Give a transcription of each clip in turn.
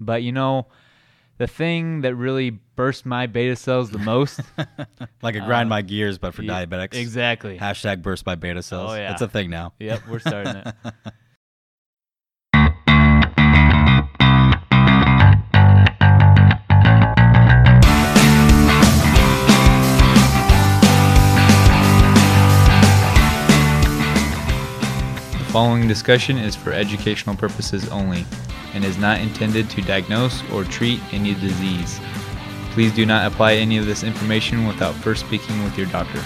But you know, the thing that really burst my beta cells the most, like a grind Uh, my gears, but for yeah, diabetics. exactly. Hashtag burst my beta cells. Oh, yeah. It's a thing now. Yep, we're starting it. following discussion is for educational purposes only and is not intended to diagnose or treat any disease. Please do not apply any of this information without first speaking with your doctor.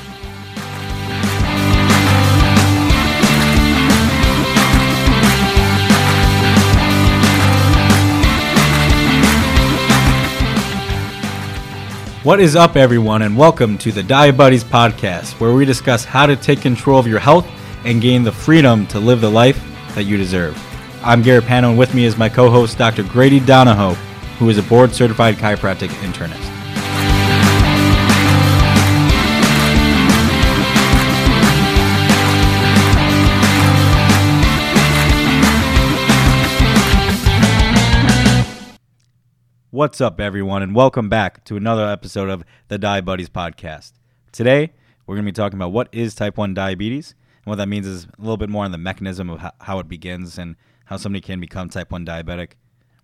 What is up, everyone, and welcome to the Diabuddies podcast, where we discuss how to take control of your health and gain the freedom to live the life that you deserve. I'm Garrett Pano, and with me is my co host, Dr. Grady Donahoe, who is a board certified chiropractic internist. What's up, everyone, and welcome back to another episode of the Diabuddies podcast. Today, we're going to be talking about what is type 1 diabetes, and what that means is a little bit more on the mechanism of how, it begins and how somebody can become type 1 diabetic.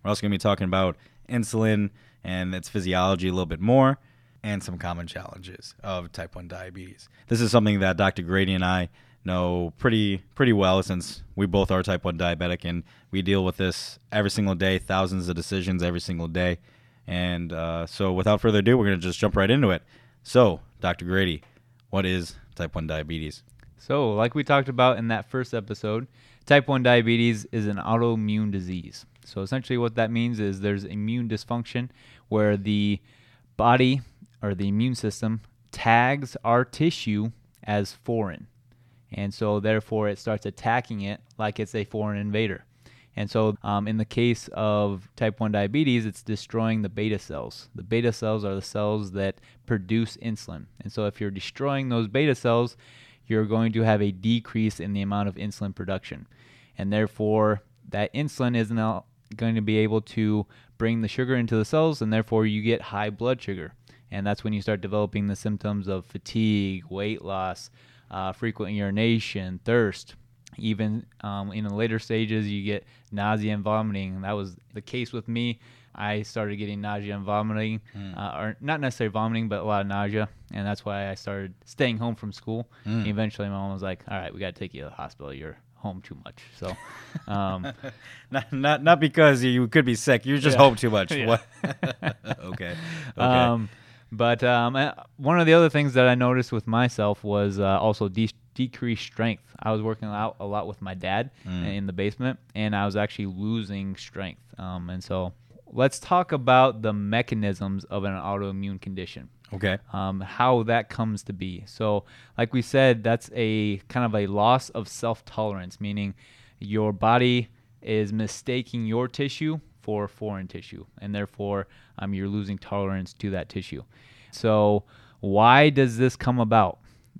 We're also going to be talking about insulin and its physiology a little bit more, and some common challenges of type 1 diabetes. This is something that Dr. Grady and I know pretty pretty well since we both are type 1 diabetic and we deal with this every single day thousands of decisions every single day and uh, so without further ado we're going to just jump right into it so dr grady what is type 1 diabetes So, like we talked about in that first episode, type 1 diabetes is an autoimmune disease. So, essentially, what that means is there's immune dysfunction where the body or the immune system tags our tissue as foreign. And so, therefore, it starts attacking it like it's a foreign invader. And so, um, in the case of type 1 diabetes, it's destroying the beta cells. The beta cells are the cells that produce insulin. And so, if you're destroying those beta cells, you're going to have a decrease in the amount of insulin production. And therefore, that insulin isn't going to be able to bring the sugar into the cells, and therefore, you get high blood sugar. And that's when you start developing the symptoms of fatigue, weight loss, uh, frequent urination, thirst. Even um, in the later stages, you get nausea and vomiting. And that was the case with me. I started getting nausea and vomiting, uh, or not necessarily vomiting, but a lot of nausea, and that's why I started staying home from school. Eventually, my mom was like, "All right, we got to take you to the hospital. You're home too much." So, um, not not not because you could be sick You're just Yeah. hope too much okay okay Um, but um, one of the other things that I noticed with myself was uh, also de- decreased strength. I was working out a lot with my dad in the basement, and I was actually losing strength. Um, and so, let's talk about the mechanisms of an autoimmune condition. okay um, how that comes to be. So, like we said, that's a kind of a loss of self tolerance, meaning your body is mistaking your tissue for foreign tissue, and therefore um, you're losing tolerance to that tissue. So, why does this come about?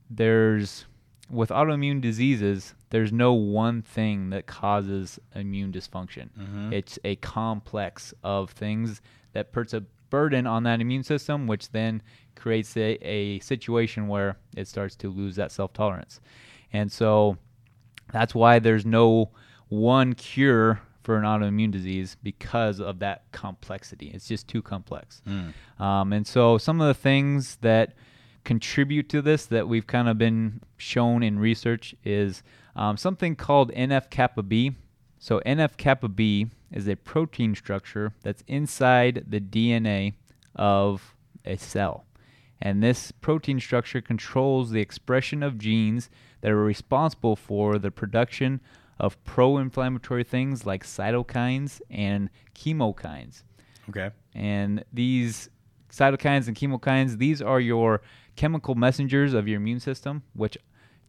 There's with autoimmune diseases, there's no one thing that causes immune dysfunction. It's a complex of things that puts a burden on that immune system, which then creates a, a situation where it starts to lose that self tolerance. And so that's why there's no one cure for an autoimmune disease because of that complexity. It's just too complex. Um, and so some of the things that contribute to this that we've kind of been shown in research is um, something called NF kappa B. So NF kappa B is a protein structure that's inside the DNA of a cell. And this protein structure controls the expression of genes that are responsible for the production of pro inflammatory things like cytokines and chemokines. okay And these cytokines and chemokines, these are your chemical messengers of your immune system, which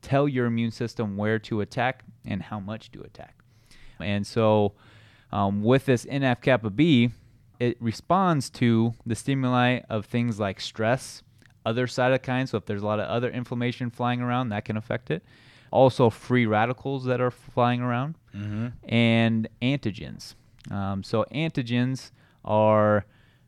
tell your immune system where to attack and how much to attack. And so, um, with this NF kappa B, it responds to the stimuli of things like stress, other cytokines. So, if there's a lot of other inflammation flying around, that can affect it. Also, free radicals that are flying around, and antigens. Um, so, antigens are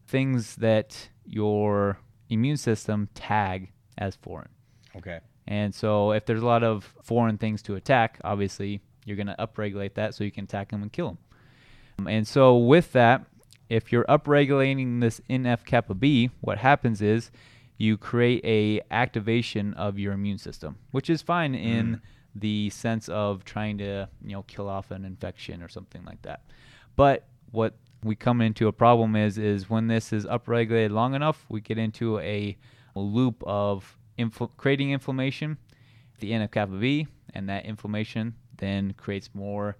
things that your immune system tag as foreign. Okay. And so if there's a lot of foreign things to attack, obviously you're going to upregulate that so you can attack them and kill them. Um, and so with that, if you're upregulating this NF kappa B, what happens is you create a activation of your immune system, which is fine in Mm. the sense of trying to, you know, kill off an infection or something like that. But what we come into a problem is is when this is upregulated long enough, we get into a loop of creating inflammation, the NF kappa B, and that inflammation then creates more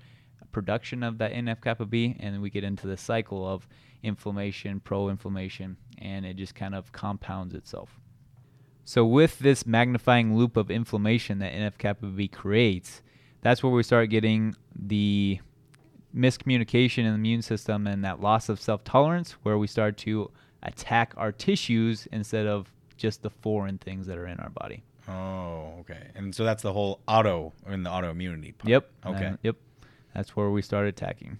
production of that NF kappa B, and we get into the cycle of inflammation, pro-inflammation, and it just kind of compounds itself. So with this magnifying loop of inflammation that NF kappa B creates, that's where we start getting the miscommunication in the immune system and that loss of self-tolerance where we start to attack our tissues instead of just the foreign things that are in our body. Oh, okay. And so that's the whole auto in the autoimmunity. Part. Yep. Okay. Uh, yep. That's where we start attacking.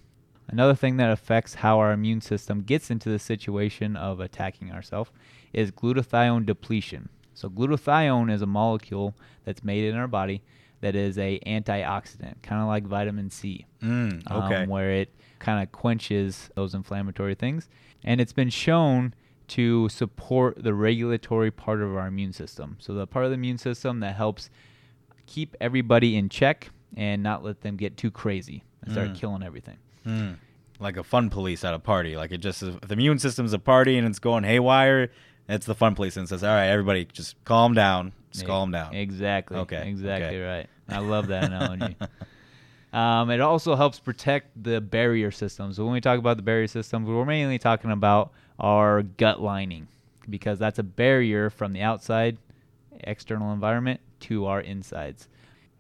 Another thing that affects how our immune system gets into the situation of attacking ourselves is glutathione depletion. So glutathione is a molecule that's made in our body that is a antioxidant, kind of like vitamin C. Mm, um, where it kind of quenches those inflammatory things. And it's been shown to support the regulatory part of our immune system. So, the part of the immune system that helps keep everybody in check and not let them get too crazy and start Mm. killing everything. Mm. Like a fun police at a party. Like it just if the immune system's a party and it's going haywire, it's the fun police and says, "All right, everybody, just calm down. Just E- calm down." Exactly. Okay, Exactly okay. right. I love that analogy. Um, it also helps protect the barrier system. So when we talk about the barrier system, we're mainly talking about our gut lining because that's a barrier from the outside external environment to our insides.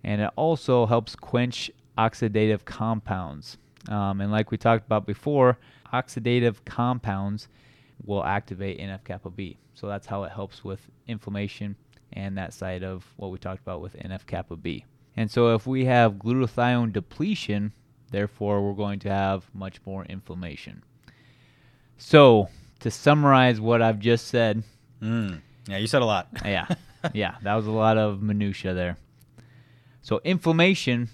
And it also helps quench oxidative compounds. Um, and like we talked about before, oxidative compounds will activate NF kappa B. So that's how it helps with inflammation and that side of what we talked about with NF kappa B. And so if we have glutathione depletion, therefore we're going to have much more inflammation. So to summarize what I've just said, Mm. Yeah, you said a lot. yeah, yeah, that was a lot of minutia there. So inflammation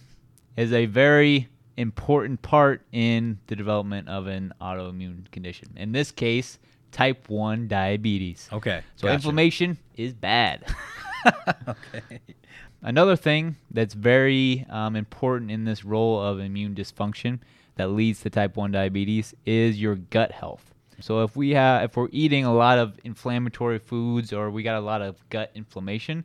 is a very important part in the development of an autoimmune condition. In this case, type 1 diabetes. Okay. So gotcha. inflammation is bad. okay. Another thing that's very um, important in this role of immune dysfunction that leads to type 1 diabetes is your gut health. So if we have if we're eating a lot of inflammatory foods or we got a lot of gut inflammation,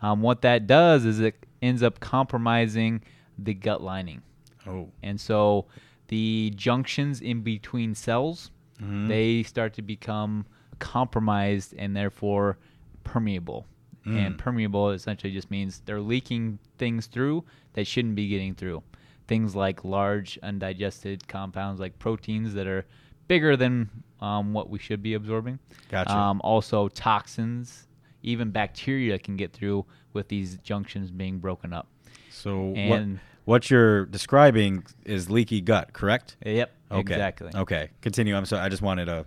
um, what that does is it ends up compromising the gut lining. Oh. And so the junctions in between cells, Mhm. they start to become compromised and therefore permeable. And Mm. permeable essentially just means they're leaking things through that shouldn't be getting through. Things like large undigested compounds like proteins that are bigger than um, what we should be absorbing. Gotcha. Um, also toxins, even bacteria can get through with these junctions being broken up. So what what you're describing is leaky gut, correct? yep, Okay. exactly. Okay. Continue. I'm sorry. I just wanted to.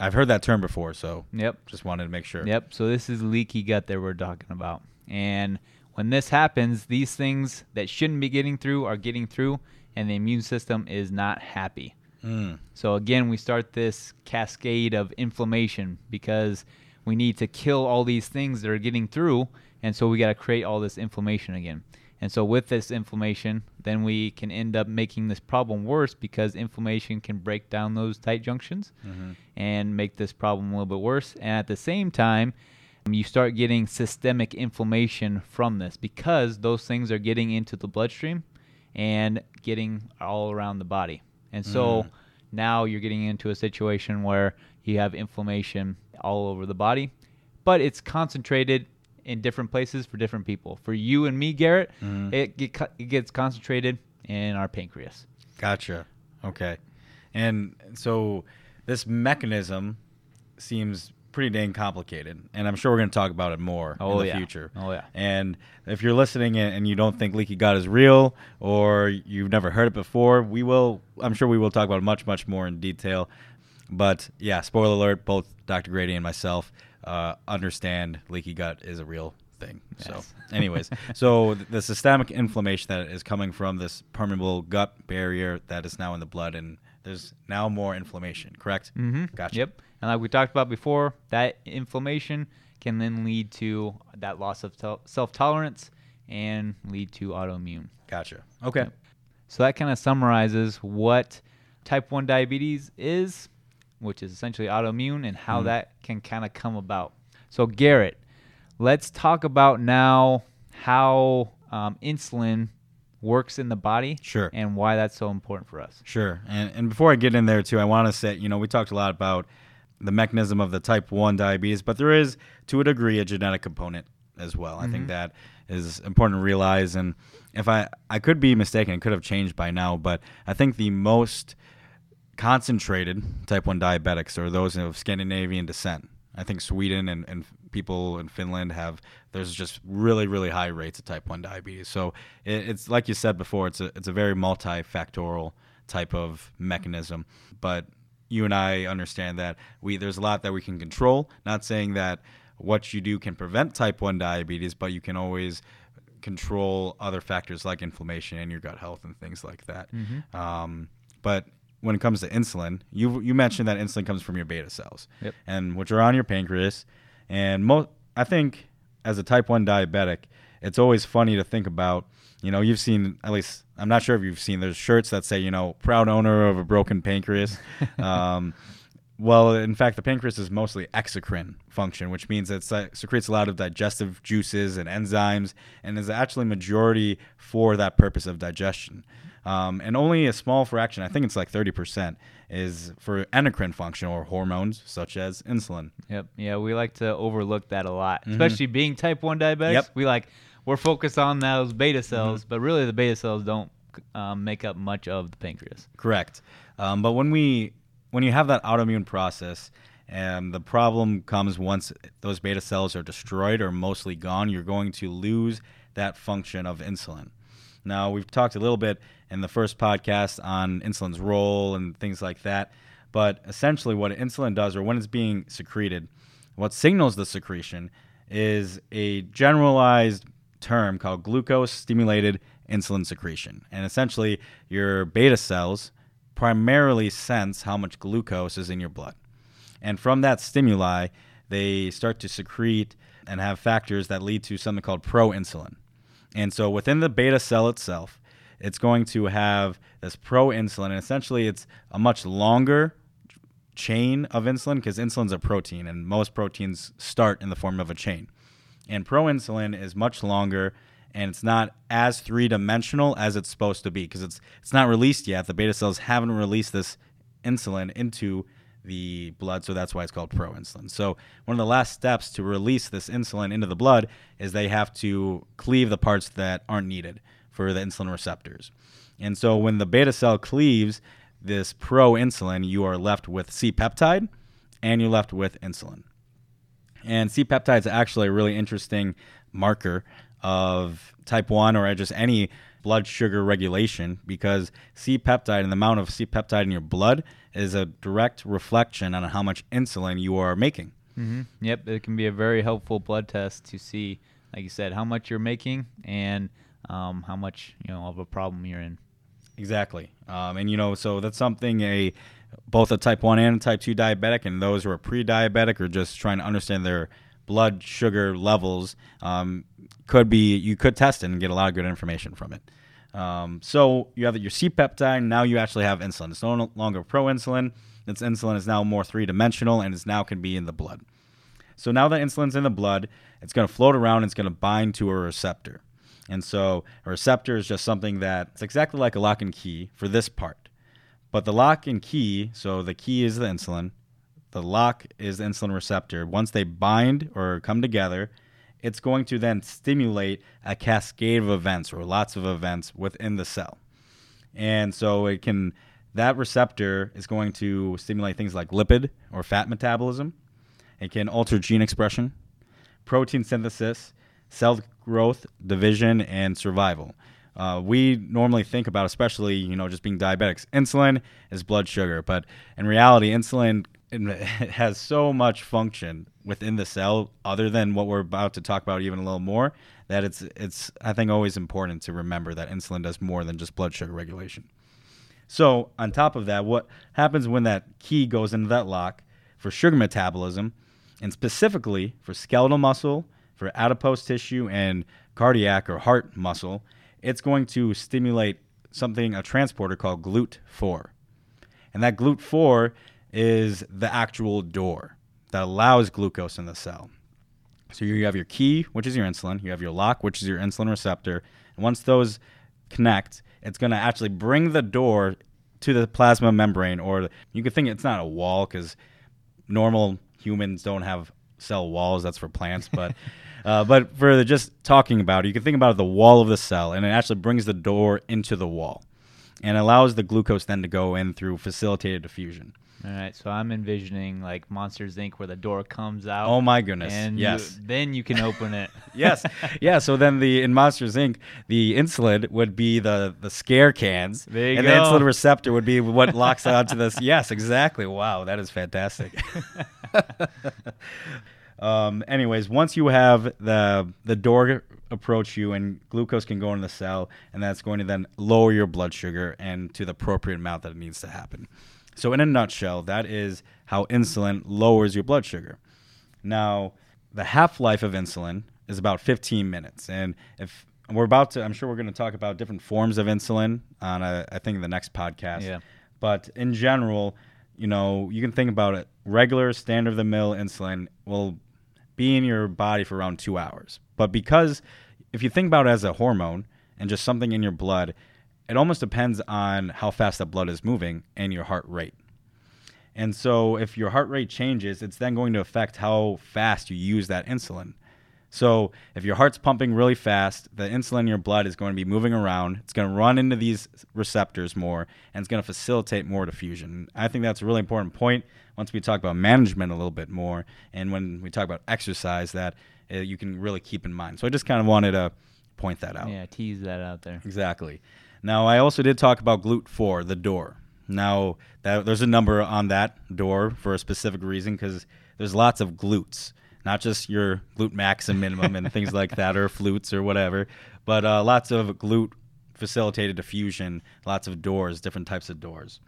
I've heard that term before, so Yep. just wanted to make sure. Yep. So this is leaky gut that we're talking about. And when this happens, these things that shouldn't be getting through are getting through, and the immune system is not happy. Mm. So again, we start this cascade of inflammation because we need to kill all these things that are getting through, and so we got to create all this inflammation again. And so with this inflammation, then we can end up making this problem worse because inflammation can break down those tight junctions Mhm. and make this problem a little bit worse. And at the same time, you start getting systemic inflammation from this because those things are getting into the bloodstream and getting all around the body. And so Mm. now you're getting into a situation where you have inflammation all over the body, but it's concentrated in different places for different people. For you and me, Garrett, Mhm. it, get, it gets concentrated in our pancreas. Gotcha. Okay. And so this mechanism seems pretty dang complicated, and I'm sure we're going to talk about it more Oh, in the yeah. future. Oh, yeah. And if you're listening and and you don't think leaky gut is real, or you've never heard it before, we will. I'm sure we will talk about it much, much more in detail. But yeah, spoiler alert: both Dr. Grady and myself uh, understand leaky gut is a real thing. Yes. So, anyways, so the systemic inflammation that is coming from this permeable gut barrier that is now in the blood, and there's now more inflammation. Correct? Mm-hmm. Gotcha. Yep. And like we talked about before, that inflammation can then lead to that loss of tel- self tolerance and lead to autoimmune. Gotcha. Okay. Yep. So that kind of summarizes what type 1 diabetes is, which is essentially autoimmune, and how Mhm. that can kind of come about. So, Garrett, let's talk about now how um, insulin works in the body Sure. and why that's so important for us. Sure. And and before I get in there too, I want to say, you know, we talked a lot about the mechanism of the type 1 diabetes, but there is to a degree a genetic component as well. I Mhm. think that is important to realize and if I I could be mistaken, it could have changed by now, but I think the most concentrated type 1 diabetics are those of Scandinavian descent. I think Sweden and, and people in Finland have there's just really really high rates of type 1 diabetes. So it, it's like you said before, it's a it's a very multifactorial type of mechanism, but you and I understand that we there's a lot that we can control. Not saying that what you do can prevent type 1 diabetes, but you can always control other factors like inflammation and your gut health and things like that. Mhm. Um, but when it comes to insulin, you you mentioned that insulin comes from your beta cells, Yep. and which are on your pancreas. And mo- I think as a type one diabetic, it's always funny to think about. You know, you've seen at least I'm not sure if you've seen there's shirts that say you know proud owner of a broken pancreas. um, well, in fact, the pancreas is mostly exocrine function, which means it secretes a lot of digestive juices and enzymes, and is actually majority for that purpose of digestion. Um, and only a small fraction, I think it's like 30%, is for endocrine function or hormones such as insulin. Yep. Yeah, we like to overlook that a lot, especially being type 1 diabetics. Mm-hmm. Yep. Mm-hmm. We like we're focused on those beta cells, but really the beta cells don't um, make up much of the pancreas. Correct. Um, but when we when you have that autoimmune process, and the problem comes once those beta cells are destroyed or mostly gone, you're going to lose that function of insulin. Now we've talked a little bit in the first podcast on insulin's role and things like that, but essentially what insulin does, or when it's being secreted, what signals the secretion is a generalized term called glucose stimulated insulin secretion. And essentially, your beta cells primarily sense how much glucose is in your blood. And from that stimuli, they start to secrete and have factors that lead to something called proinsulin. And so within the beta cell itself, it's going to have this proinsulin. And essentially, it's a much longer chain of insulin because insulin's a protein, and most proteins start in the form of a chain. And proinsulin is much longer and it's not as three dimensional as it's supposed to be because it's it's not released yet. The beta cells haven't released this insulin into the blood, so that's why it's called proinsulin. So one of the last steps to release this insulin into the blood is they have to cleave the parts that aren't needed for the insulin receptors. And so when the beta cell cleaves this proinsulin, you are left with C peptide and you're left with insulin. And C peptide is actually a really interesting marker of type 1 or just any blood sugar regulation because C peptide and the amount of C peptide in your blood is a direct reflection on how much insulin you are making. Mm-hmm. Yep, it can be a very helpful blood test to see, like you said, how much you're making and um, how much you know of a problem you're in. Exactly. Um, and you know, so that's something a both a type 1 and a type 2 diabetic and those who are pre-diabetic or just trying to understand their blood sugar levels um, could be you could test it and get a lot of good information from it. Um, so you have your C peptide. Now you actually have insulin. It's no longer proinsulin. Its insulin is now more three dimensional and is now can be in the blood. So now that insulin's in the blood, it's going to float around. and It's going to bind to a receptor. And so a receptor is just something that it's exactly like a lock and key for this part. But the lock and key, so the key is the insulin, the lock is the insulin receptor. Once they bind or come together, it's going to then stimulate a cascade of events or lots of events within the cell. And so it can that receptor is going to stimulate things like lipid or fat metabolism. It can alter gene expression, protein synthesis, cell growth, division, and survival. uh, we normally think about, especially you know, just being diabetics, insulin is blood sugar, but in reality, insulin it has so much function within the cell, other than what we're about to talk about even a little more, that it's it's I think always important to remember that insulin does more than just blood sugar regulation. So on top of that, what happens when that key goes into that lock for sugar metabolism, and specifically for skeletal muscle, for adipose tissue, and cardiac or heart muscle, it's going to stimulate something, a transporter called GLUT4. And that GLUT4 is the actual door that allows glucose in the cell. So you have your key, which is your insulin, you have your lock, which is your insulin receptor. And once those connect, it's going to actually bring the door to the plasma membrane, or you could think it's not a wall because normal humans don't have cell walls. That's for plants, but uh, but for the, just talking about it, you can think about the wall of the cell, and it actually brings the door into the wall, and allows the glucose then to go in through facilitated diffusion. All right, so I'm envisioning like Monsters Inc., where the door comes out. Oh my goodness! And yes, you, then you can open it. yes, yeah. So then the in Monsters Inc., the insulin would be the the scare cans, There you and go. the insulin receptor would be what locks onto this. Yes, exactly. Wow, that is fantastic. um, anyways, once you have the the door approach you and glucose can go into the cell, and that's going to then lower your blood sugar and to the appropriate amount that it needs to happen. So, in a nutshell, that is how insulin lowers your blood sugar. Now, the half life of insulin is about 15 minutes. And if we're about to, I'm sure we're going to talk about different forms of insulin on, a, I think, the next podcast. Yeah. But in general, you know, you can think about it. Regular, standard of the mill insulin will be in your body for around two hours. But because if you think about it as a hormone and just something in your blood, it almost depends on how fast the blood is moving and your heart rate. And so if your heart rate changes, it's then going to affect how fast you use that insulin. So if your heart's pumping really fast, the insulin in your blood is going to be moving around. It's going to run into these receptors more, and it's going to facilitate more diffusion. I think that's a really important point once we talk about management a little bit more, and when we talk about exercise, that uh, you can really keep in mind. So I just kind of wanted to point that out. Yeah, tease that out there. Exactly. Now, I also did talk about GLUT 4, the door. Now, that, there's a number on that door for a specific reason because there's lots of glutes, not just your glute max and minimum and things like that, or flutes or whatever, but uh, lots of GLUT facilitated diffusion, lots of doors, different types of doors.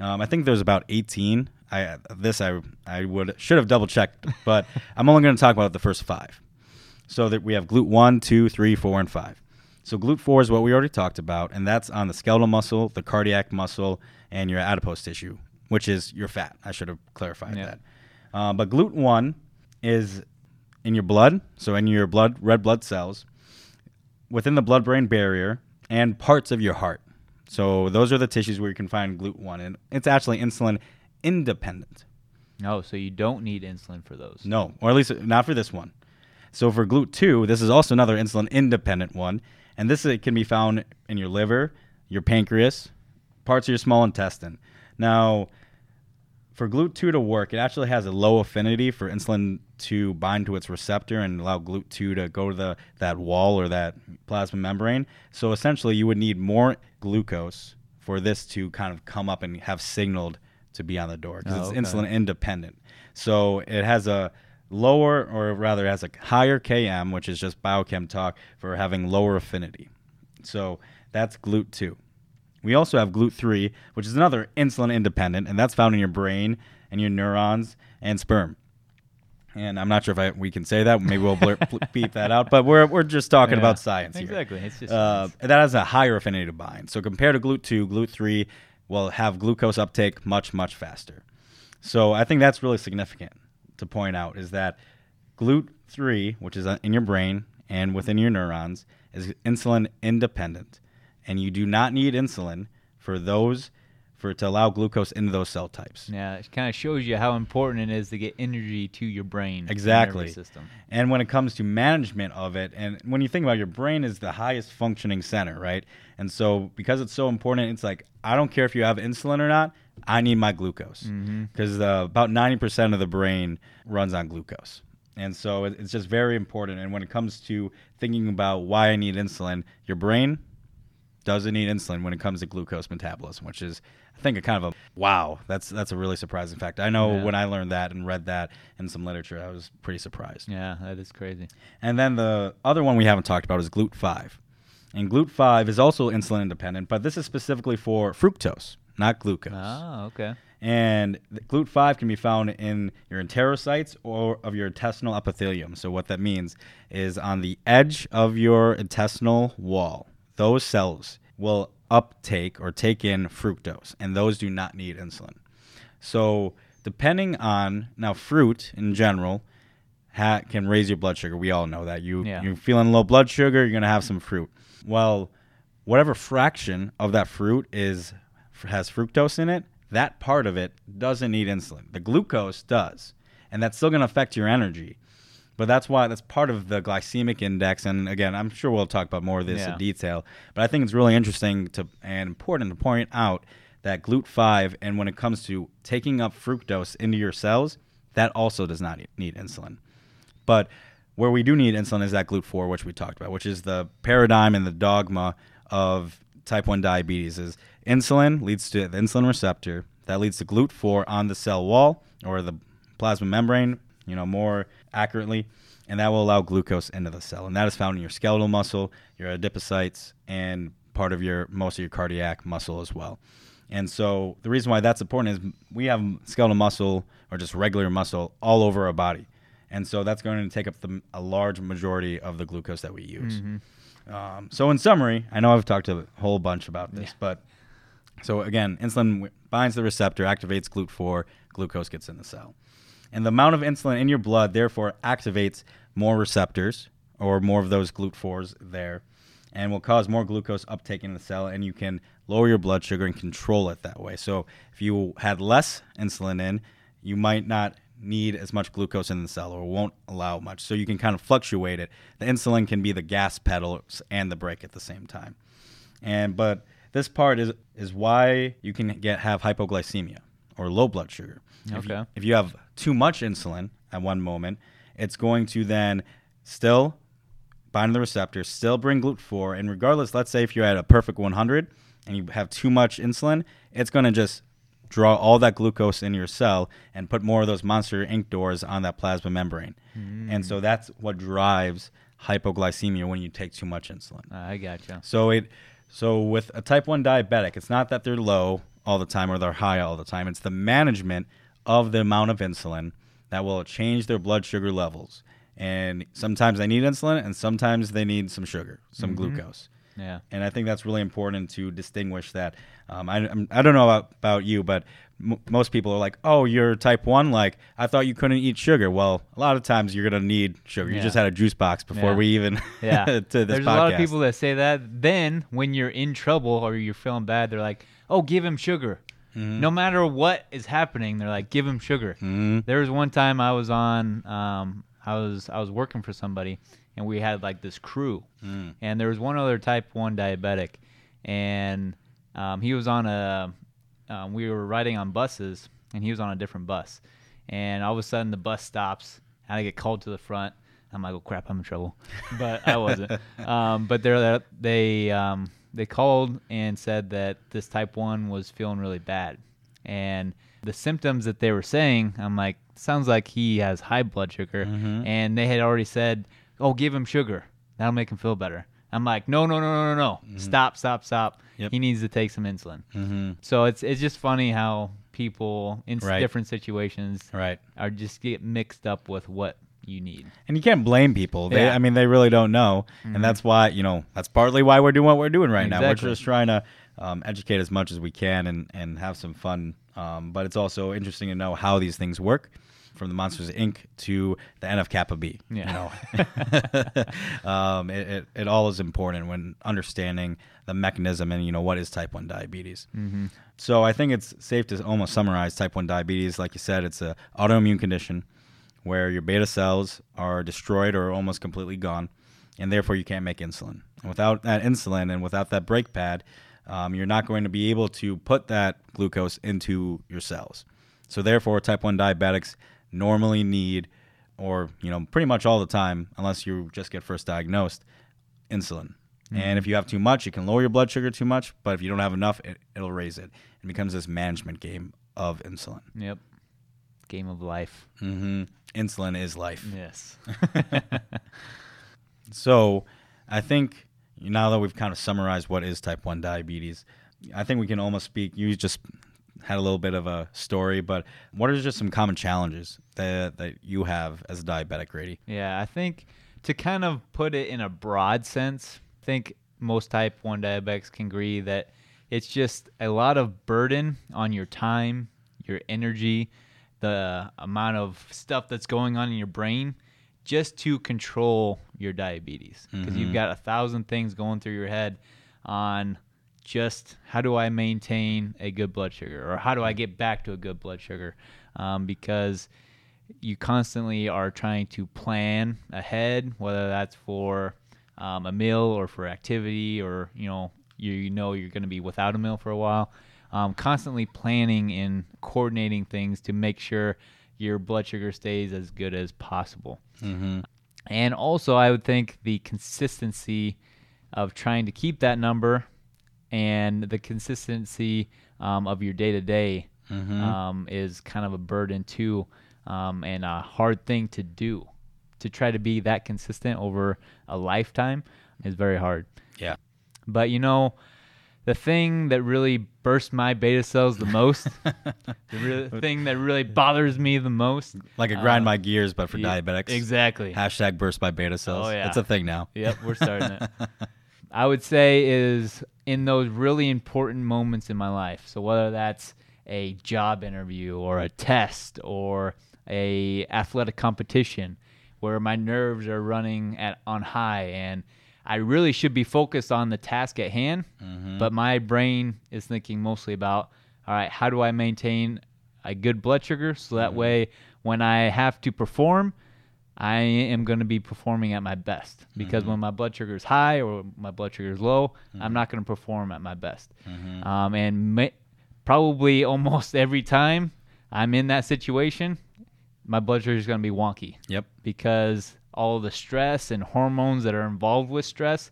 Um, I think there's about 18. I this I I would should have double checked, but I'm only going to talk about the first five. So that we have GLUT one, two, three, four, and five. So GLUT four is what we already talked about, and that's on the skeletal muscle, the cardiac muscle, and your adipose tissue, which is your fat. I should have clarified Yeah. that. Uh, but GLUT one is in your blood, so in your blood, red blood cells, within the blood-brain barrier, and parts of your heart. So those are the tissues where you can find GLUT one, and it's actually insulin independent. Oh, so you don't need insulin for those. No, or at least not for this one. So for GLUT 2, this is also another insulin independent one, and this can be found in your liver, your pancreas, parts of your small intestine. Now, for GLUT 2 to work, it actually has a low affinity for insulin to bind to its receptor and allow GLUT 2 to go to the that wall or that plasma membrane. So essentially, you would need more glucose for this to kind of come up and have signaled to be on the door because Oh, it's okay. insulin independent. So it has a lower, or rather, has a higher Km, which is just biochem talk for having lower affinity. So that's GLUT 2. We also have GLUT 3, which is another insulin independent, and that's found in your brain and your neurons and sperm. And I'm not sure if I, we can say that. Maybe we'll blur, beep that out. But we're, we're just talking Yeah, about science here. Exactly. It's just Uh, that has a higher affinity to bind. So compared to GLUT 2, GLUT 3 will have glucose uptake much, much faster. So I think that's really significant to point out is that GLUT 3, which is in your brain and within your neurons, is insulin independent. And you do not need insulin for those for to allow glucose into those cell types. yeah, it kind of shows you how important it is to get energy to your brain. Exactly. System. And when it comes to management of it, and when you think about it, your brain is the highest functioning center, right? And so because it's so important, it's like I don't care if you have insulin or not. I need my glucose because uh, about ninety percent of the brain runs on glucose, and so it- it's just very important. And when it comes to thinking about why I need insulin, your brain doesn't need insulin when it comes to glucose metabolism, which is I think a kind of a wow. That's that's a really surprising fact. I know Yeah. when I learned that and read that in some literature, I was pretty surprised. Yeah, that is crazy. And then the other one we haven't talked about is GLUT5. And GLUT5 is also insulin independent, but this is specifically for fructose, not glucose. Oh, okay. And GLUT5 can be found in your enterocytes or of your intestinal epithelium. So what that means is on the edge of your intestinal wall, those cells will uptake or take in fructose, and those do not need insulin. So depending on now fruit in general ha- can raise your blood sugar. We all know that. You Yeah. you're feeling low blood sugar, you're going to have some fruit. Well, whatever fraction of that fruit is has fructose in it, that part of it doesn't need insulin. The glucose does, and that's still going to affect your energy. But that's why that's part of the glycemic index. And again, I'm sure we'll talk about more of this Yeah. in detail. But I think it's really interesting to and important to point out that GLUT5, and when it comes to taking up fructose into your cells, that also does not need insulin. But where we do need insulin is that GLUT4, which we talked about, which is the paradigm and the dogma of type 1 diabetes is insulin leads to the insulin receptor that leads to GLUT4 on the cell wall or the plasma membrane, you know, more accurately, and that will allow glucose into the cell. And that is found in your skeletal muscle, your adipocytes, and part of your most of your cardiac muscle as well. And so the reason why that's important is we have skeletal muscle or just regular muscle all over our body. And so that's going to take up the, a large majority of the glucose that we use. Um, so in summary, I know I've talked a whole bunch about this, Yeah. but so again, insulin binds the receptor, activates GLUT4, glucose gets in the cell. And the amount of insulin in your blood therefore activates more receptors or more of those GLUT4s there and will cause more glucose uptake in the cell and you can lower your blood sugar and control it that way. So if you had less insulin in, you might not need as much glucose in the cell or won't allow much. So you can kind of fluctuate it. The insulin can be the gas pedals and the brake at the same time. And but this part is is why you can get have hypoglycemia or low blood sugar. If you, Okay. if you have too much insulin at one moment, it's going to then still bind to the receptor, still bring GLUT4, and regardless, let's say if you're at a perfect 100 and you have too much insulin, it's going to just draw all that glucose in your cell and put more of those Monsters Inc. doors on that plasma membrane. And so hmm. that's what drives hypoglycemia when you take too much insulin. I gotcha. So it so with a type 1 diabetic, it's not that they're low all the time or they're high all the time. It's the management of the amount of insulin that will change their blood sugar levels. And sometimes they need insulin and sometimes they need some sugar, some glucose. Yeah. And I think that's really important to distinguish that. Um, I, I'm- I don't know about, about you, but m- most people are like, oh, you're type 1. Like, I thought you couldn't eat sugar. Well, a lot of times you're going to need sugar. You just had a juice box before Yeah. we even Yeah. to this There's podcast. a lot of people that say that. Then when you're in trouble or you're feeling bad, they're like, "Oh, give him sugar." Mm-hmm. No matter what is happening, they're like, "Give him sugar." Mhm. There was one time I was on, um, I was I was working for somebody, and we had like this crew, Mm. and there was one other type one diabetic, and um, he was on a, um, we were riding on buses, and he was on a different bus, and all of a sudden the bus stops, and I get called to the front. I'm like, oh crap, I'm in trouble, but I wasn't. um, but they're they um, they called and said that this type one was feeling really bad, and the symptoms that they were saying, I'm like, sounds like he has high blood sugar, Mhm. and they had already said, oh, give him sugar, that'll make him feel better. I'm like, no, no, no, no, no, no, stop, stop, stop. Yep. He needs to take some insulin. Mm-hmm. So it's it's just funny how people in Right. different situations Right. are just get mixed up with what you need. And you can't blame people. They, Yeah. Mm-hmm. I mean, they really don't know, and that's why you know that's partly why we're doing what we're doing right now. We're just trying to um, educate as much as we can and and have some fun. Um, but it's also interesting to know how these things work, from the Monsters Inc. to the NF Kappa B. Yeah. You know, um, it, it it all is important when understanding the mechanism and you know what is type one diabetes. Mm-hmm. So I think it's safe to almost summarize type 1 diabetes. Like you said, it's an autoimmune condition where your beta cells are destroyed or almost completely gone, and therefore you can't make insulin. And without that insulin and without that brake pad, um, you're not going to be able to put that glucose into your cells. So therefore, type 1 diabetics normally need, or you know, pretty much all the time, unless you just get first diagnosed, insulin. And if you have too much, it can lower your blood sugar too much. But if you don't have enough, it, it'll raise it. It becomes this management game of insulin. Yep. Game of life. Mm-hmm. Insulin is life. Yes. So I think now that we've kind of summarized what is type 1 diabetes, I think we can almost speak. You just had a little bit of a story, but what are just some common challenges that, that you have as a diabetic, Grady? Yeah, I think to kind of put it in a broad sense, I think most type 1 diabetics can agree that it's just a lot of burden on your time, your energy, the amount of stuff that's going on in your brain just to control your diabetes. Because you've mm-hmm. got a thousand things going through your head on just how do I maintain a good blood sugar or how do I get back to a good blood sugar? Um, because you constantly are trying to plan ahead, whether that's for um, a meal or for activity, or you know you, you know you're going to be without a meal for a while. Um, constantly planning and coordinating things to make sure your blood sugar stays as good as possible. Mm-hmm. And also, I would think the consistency of trying to keep that number and the consistency um, of your day to day is kind of a burden too, um, and a hard thing to do. To try to be that consistent over a lifetime is very hard. Yeah. But you know, the thing that really bursts my beta cells the most, the thing that really bothers me the most, Like a grind Uh, my gears, but for yeah, diabetics. exactly. Hashtag burst by beta cells. Oh, yeah. It's a thing now. Yep, we're starting it. I would say is in those really important moments in my life. So whether that's a job interview or a test or a athletic competition where my nerves are running at on high and I really should be focused on the task at hand, mm-hmm. but my brain is thinking mostly about all right, how do I maintain a good blood sugar so that mm-hmm. way when I have to perform, I am going to be performing at my best because when my blood sugar is high or my blood sugar is low, I'm not going to perform at my best. Um, and ma- probably almost every time I'm in that situation, my blood sugar is going to be wonky Yep. because all the stress and hormones that are involved with stress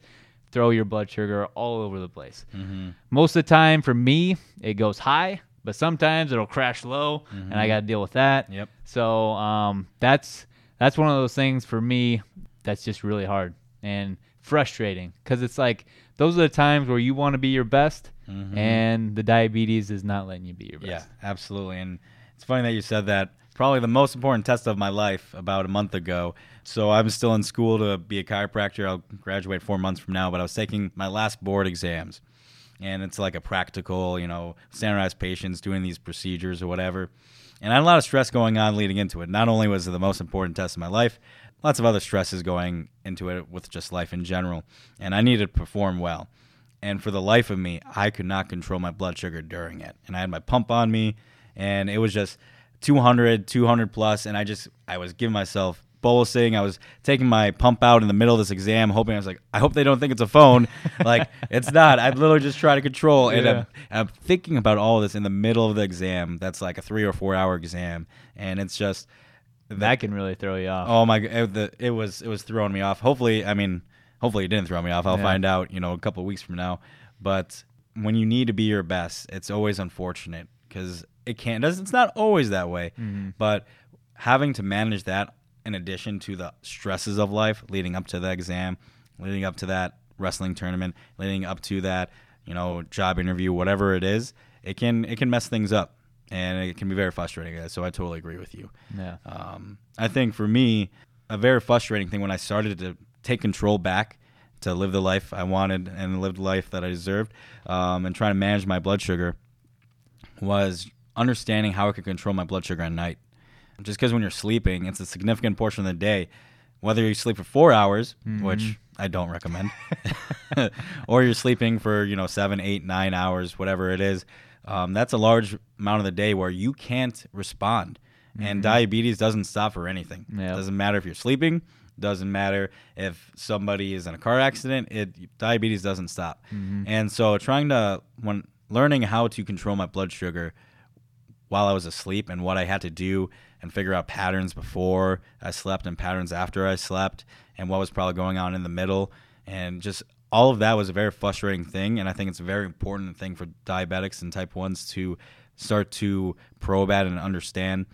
throw your blood sugar all over the place. Mm-hmm. Most of the time, for me, it goes high, but sometimes it'll crash low, and I got to deal with that. Yep. So um, that's that's one of those things for me that's just really hard and frustrating because it's like those are the times where you want to be your best, mm-hmm. and the diabetes is not letting you be your best. Yeah, absolutely. And it's funny that you said that. Probably the most important test of my life about a month ago. So I'm still in school to be a chiropractor. I'll graduate four months from now, but I was taking my last board exams. And it's like a practical, you know, standardized patients doing these procedures or whatever. And I had a lot of stress going on leading into it. Not only was it the most important test of my life, lots of other stresses going into it with just life in general. And I needed to perform well. And for the life of me, I could not control my blood sugar during it. And I had my pump on me, and it was just 200, 200 plus, and I just I was giving myself bolusing. I was taking my pump out in the middle of this exam, hoping I was like, I hope they don't think it's a phone. like it's not. I literally just try to control, and I'm, Yeah. I'm thinking about all this in the middle of the exam. That's like a three or four hour exam, and it's just That can really throw you off. Oh my! It, the, it was it was throwing me off. Hopefully, I mean, hopefully it didn't throw me off. I'll Yeah. find out, you know, a couple of weeks from now. But when you need to be your best, it's always unfortunate because it can't. It's not always that way. Mm-hmm. But having to manage that in addition to the stresses of life leading up to the exam, leading up to that wrestling tournament, leading up to that, you know, job interview, whatever it is, it can it can mess things up. And it can be very frustrating. So I totally agree with you. Yeah. Um, I think for me, a very frustrating thing when I started to take control back to live the life I wanted and live the life that I deserved, um, and trying to manage my blood sugar was understanding how I could control my blood sugar at night. Just because when you're sleeping, it's a significant portion of the day. Whether you sleep for four hours, which mm-hmm. I don't recommend, or you're sleeping for you know seven, eight, nine hours, whatever it is, um, that's a large amount of the day where you can't respond. And mm-hmm. diabetes doesn't stop for anything. Yep. Doesn't matter if you're sleeping. Doesn't matter if somebody is in a car accident. It diabetes doesn't stop. Mm-hmm. And so trying to when learning how to control my blood sugar while I was asleep and what I had to do and figure out patterns before I slept and patterns after I slept and what was probably going on in the middle. And just all of that was a very frustrating thing, and I think it's a very important thing for diabetics and type ones to start to probe at and understand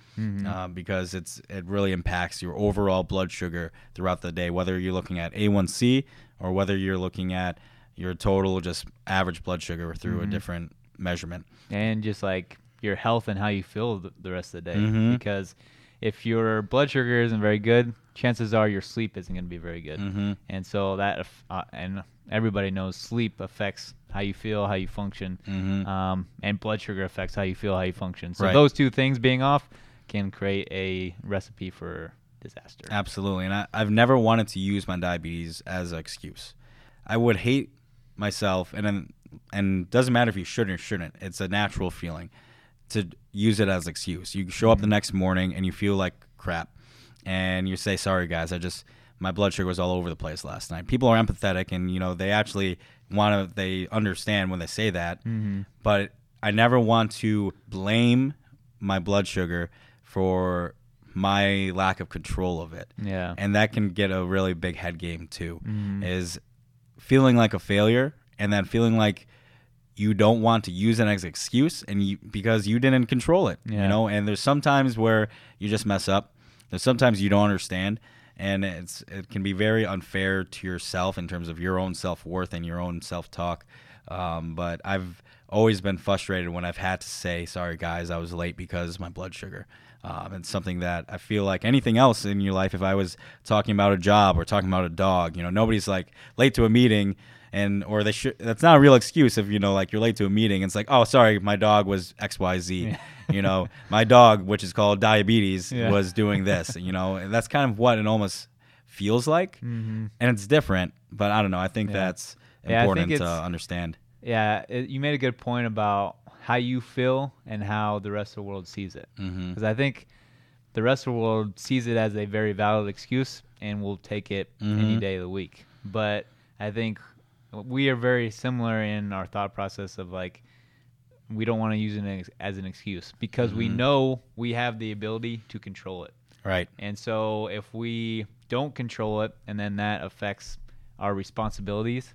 uh, because it's it really impacts your overall blood sugar throughout the day, whether you're looking at A1C or whether you're looking at your total just average blood sugar through a different measurement. and just like your health and how you feel th- the rest of the day. Mhm. Because if your blood sugar isn't very good, chances are your sleep isn't going to be very good. Mhm. And so that, uh, and everybody knows sleep affects how you feel, how you function, Mhm. um, and blood sugar affects how you feel, how you function. So Right. those two things being off can create a recipe for disaster. Absolutely. And I, I've never wanted to use my diabetes as an excuse. I would hate myself, and then, and doesn't matter if you should or shouldn't. It's a natural feeling to use it as excuse. You show up the next morning and you feel like crap, and you say, "Sorry, guys, I just my blood sugar was all over the place last night." People are empathetic, and you know they actually want to. They understand when they say that, but I never want to blame my blood sugar for my lack of control of it Yeah. and that can get a really big head game too Mhm. is feeling like a failure and then feeling like you don't want to use it as an excuse and you because you didn't control it Yeah. you know? And there's sometimes where you just mess up. There's sometimes you don't understand. And it's it can be very unfair to yourself in terms of your own self-worth and your own self-talk. Um, but i've always been frustrated when i've had to say sorry guys i was late because my blood sugar. Um, it's something that I feel like anything else in your life, if I was talking about a job or talking about a dog, you know, nobody's like late to a meeting and, or they should, that's not a real excuse if, you know, like you're late to a meeting. It's like, oh, sorry, my dog was XYZ. You know, my dog, which is called diabetes, Yeah. was doing this, you know, and that's kind of what it almost feels like. Mhm. And it's different, but I don't know. I think Yeah. that's Yeah, think important to understand. Yeah, it, you made a good point about how you feel and how the rest of the world sees it. Because I think the rest of the world sees it as a very valid excuse and will take it any Mhm. day of the week. But I think we are very similar in our thought process of like, we don't want to use it as- as an excuse because we Mhm. know we have the ability to control it. Right. And so if we don't control it and then that affects our responsibilities,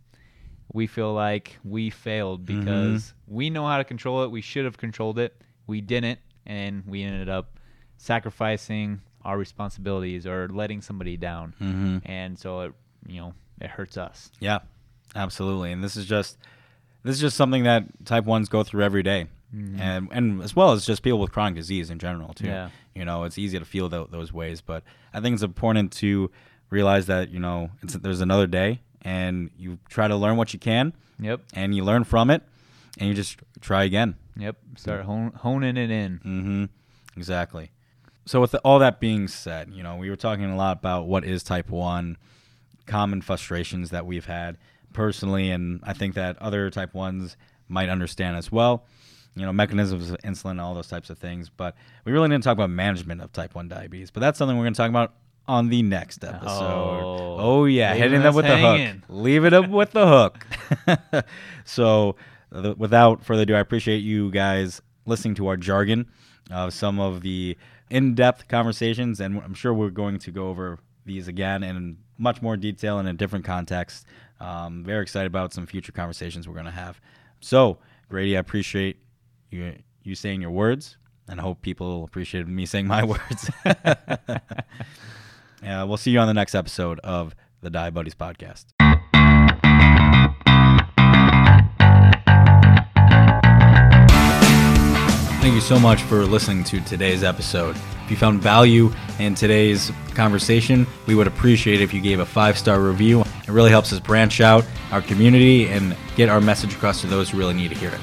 we feel like we failed Mm-hmm. because we know how to control it. We should have controlled it. We didn't. And we ended up sacrificing our responsibilities or letting somebody down. hmm And so it, you know, it hurts us. Yeah, absolutely. And this is just this is just something that type ones go through every day. and and as well as just people with chronic disease in general too. Yeah. You know, it's easy to feel tho- those ways, but I think it's important to realize that you know it's, there's another day, and you try to learn what you can, Yep. and you learn from it, and you just try again. Yep. Start hone, honing it in. Mm-hmm. Exactly. So with all that being said, you know, we were talking a lot about what is type one, common frustrations that we've had personally, and I think that other type ones might understand as well. You know, mechanisms of insulin, all those types of things. But we really didn't talk about management of type one diabetes. But that's something we're going to talk about on the next episode. Oh. Oh, yeah, hitting them with the hook. hanging. Leave it up with the hook. so, th- without further ado, I appreciate you guys listening to our jargon of some of the in-depth conversations, and I'm sure we're going to go over these again in much more detail and in a different context. Um, very excited about some future conversations we're going to have. So, Grady, I appreciate you you saying your words, and I hope people appreciate me saying my words. Yeah, we'll see you on the next episode of the Diabuddies podcast. Thank you so much for listening to today's episode. If you found value in today's conversation, we would appreciate it if you gave a five star review. It really helps us branch out our community and get our message across to those who really need to hear it.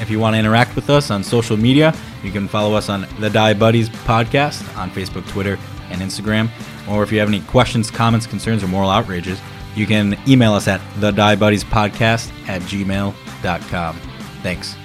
If you want to interact with us on social media, you can follow us on the Diabuddies podcast on Facebook, Twitter, and Instagram. Or if you have any questions, comments, concerns, or moral outrages, you can email us at the Diabuddies podcast at gmail.com. Thanks.